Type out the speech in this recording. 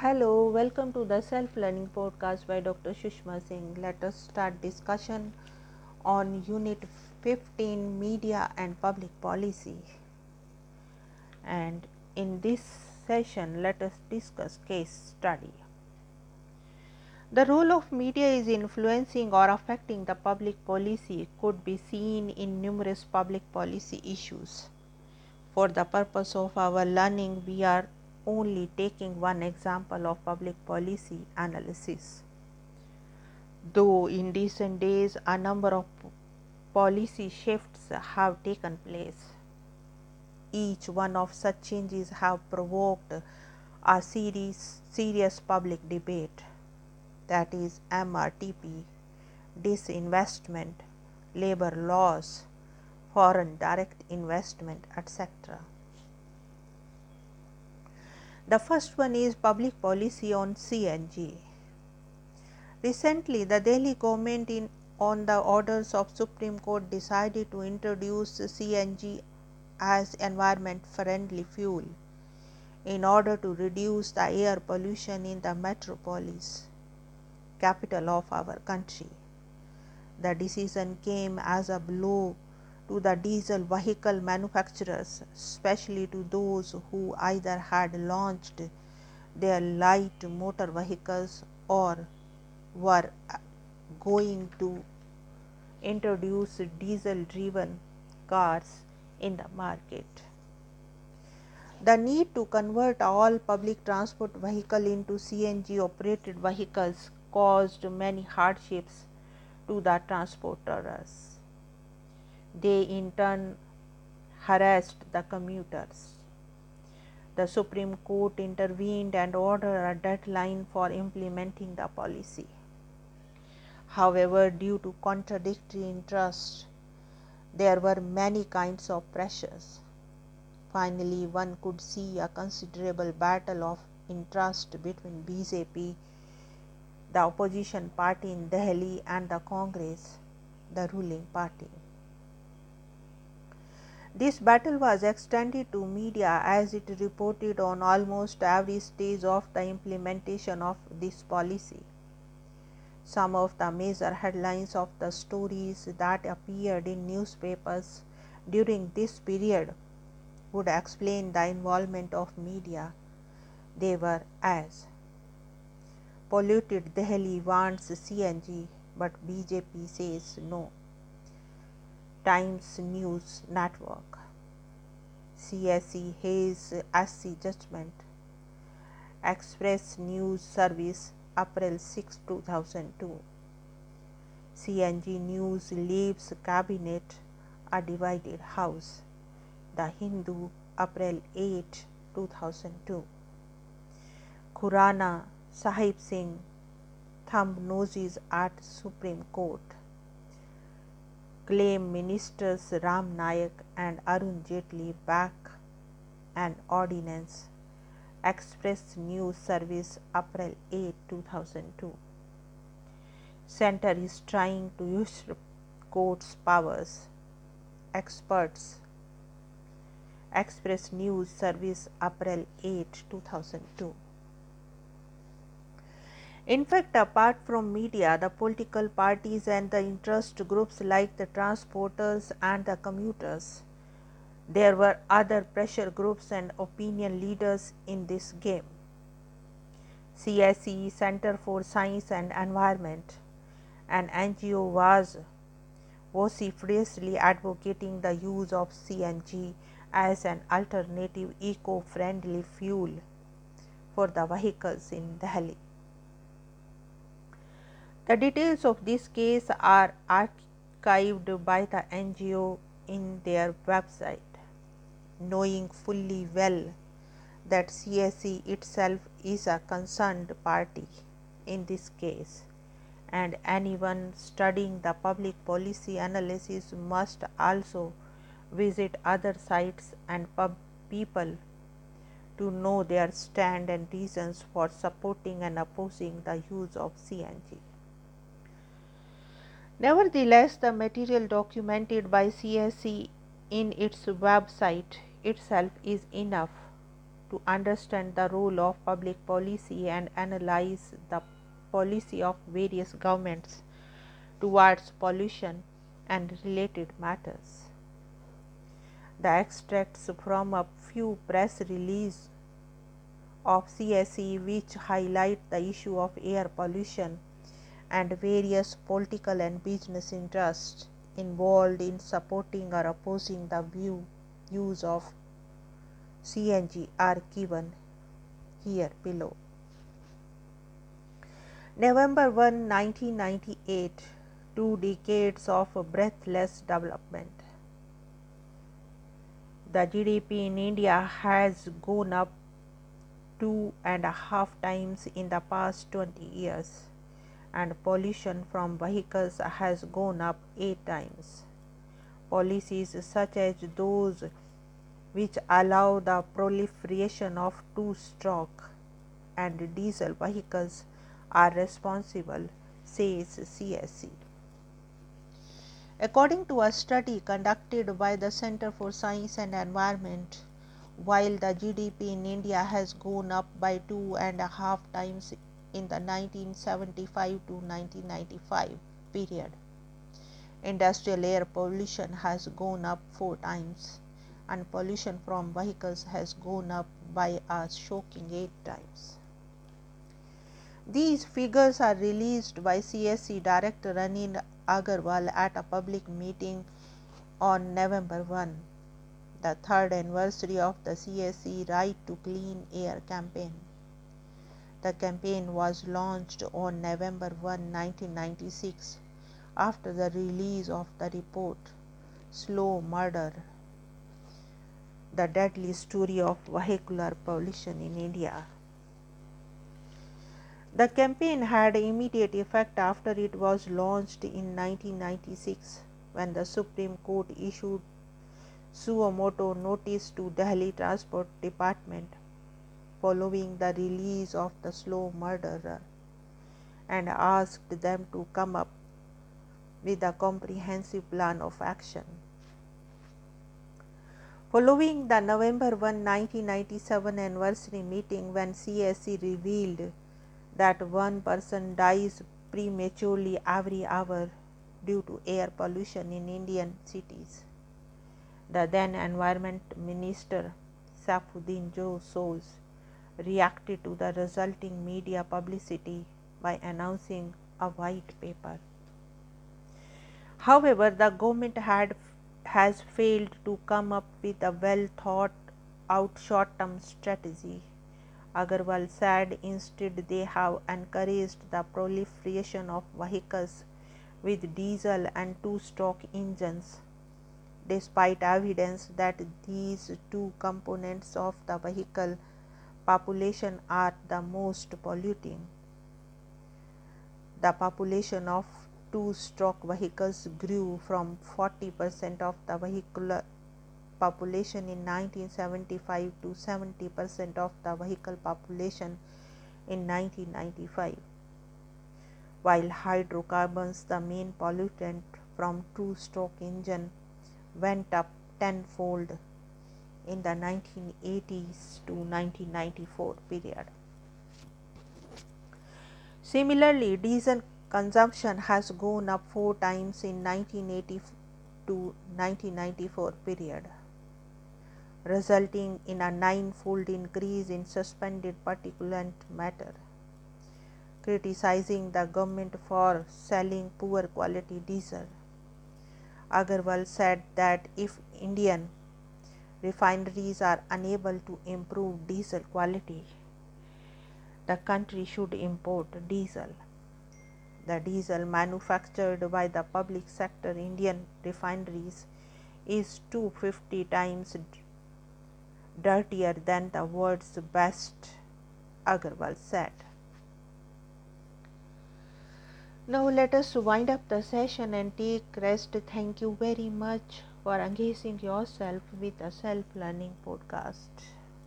Hello, welcome to the Self Learning Podcast by Dr. Sushma Singh. Let us start discussion on Unit 15 Media and Public Policy. And in this session, let us discuss case study. The role of media is influencing or affecting the public policy could be seen in numerous public policy issues. For the purpose of our learning, we are only taking one example of public policy analysis. Though in recent days a number of policy shifts have taken place, each one of such changes have provoked a series, serious public debate that is MRTP, disinvestment, labor laws, foreign direct investment, etc. The first one is public policy on CNG. Recently, the Delhi government in on the orders of Supreme Court decided to introduce CNG as environment friendly fuel in order to reduce the air pollution in the metropolis capital of our country. The decision came as a blow to the diesel vehicle manufacturers, especially to those who either had launched their light motor vehicles or were going to introduce diesel driven cars in the market. The need to convert all public transport vehicle into CNG operated vehicles caused many hardships to the transporters. They in turn harassed the commuters. The Supreme Court intervened and ordered a deadline for implementing the policy. However, due to contradictory interests, there were many kinds of pressures. Finally, one could see a considerable battle of interest between BJP the opposition party in Delhi and the Congress, the ruling party. This battle was extended to media as it reported on almost every stage of the implementation of this policy. Some of the major headlines of the stories that appeared in newspapers during this period would explain the involvement of media. They were as polluted Delhi wants CNG, but BJP says no. Times News Network CSE Hayes SC Judgment Express News Service April 6, 2002 CNG News leaves cabinet a divided house The Hindu April 8, 2002 Khurana Sahib Singh thumb noses at Supreme Court. Claim ministers Ram Naik and Arun Jaitley back an ordinance. Express News Service April 8, 2002. Center is trying to usurp court's powers. Experts. Express News Service April 8, 2002. In fact, apart from media, the political parties and the interest groups like the transporters and the commuters, there were other pressure groups and opinion leaders in this game. CSE Center for Science and Environment, an NGO was vociferously advocating the use of CNG as an alternative eco-friendly fuel for the vehicles in Delhi. The details of this case are archived by the NGO in their website, knowing fully well that CSE itself is a concerned party in this case and anyone studying the public policy analysis must also visit other sites and pub people to know their stand and reasons for supporting and opposing the use of CNG. Nevertheless, the material documented by CSE in its website itself is enough to understand the role of public policy and analyze the policy of various governments towards pollution and related matters. The extracts from a few press releases of CSE which highlight the issue of air pollution and various political and business interests involved in supporting or opposing the view use of CNG are given here below. November 1, 1998, two decades of breathless development. The GDP in India has gone up two and a half times in the past 20 years and pollution from vehicles has gone up 8 times. Policies such as those which allow the proliferation of two stroke and diesel vehicles are responsible, says CSE. According to a study conducted by the Center for Science and Environment, while the GDP in India has gone up by two and a half times in the 1975 to 1995 period. Industrial air pollution has gone up four times and pollution from vehicles has gone up by a shocking eight times. These figures are released by CSE Director Anil Agarwal at a public meeting on November 1 the third anniversary of the CSE Right to Clean Air campaign. The campaign was launched on November 1, 1996, after the release of the report Slow Murder The Deadly Story of Vehicular Pollution in India. The campaign had immediate effect after it was launched in 1996 when the Supreme Court issued suo motu notice to Delhi Transport Department following the release of the slow murderer and asked them to come up with a comprehensive plan of action. Following the November 1, 1997 anniversary meeting when CSE revealed that one person dies prematurely every hour due to air pollution in Indian cities. The then Environment Minister Saifuddin Joe Soz reacted to the resulting media publicity by announcing a white paper. However, the government had has failed to come up with a well thought out short term strategy. Agarwal said instead they have encouraged the proliferation of vehicles with diesel and two stroke engines despite evidence that these two components of the vehicle population are the most polluting. The population of two stroke vehicles grew from 40 percent of the vehicular population in 1975 to 70 percent of the vehicle population in 1995. While hydrocarbons, the main pollutant from two stroke engine, went up tenfold in the 1980s to 1994 period. Similarly, diesel consumption has gone up four times in 1980 to 1994 period, resulting in a nine-fold increase in suspended particulate matter. Criticizing the government for selling poor quality diesel, Agarwal said that if Indian refineries are unable to improve diesel quality, the country should import diesel. The diesel manufactured by the public sector Indian refineries is 250 times dirtier than the world's best, Agarwal said. Now let us wind up the session and take rest. Thank you very much for engaging yourself with a self learning podcast.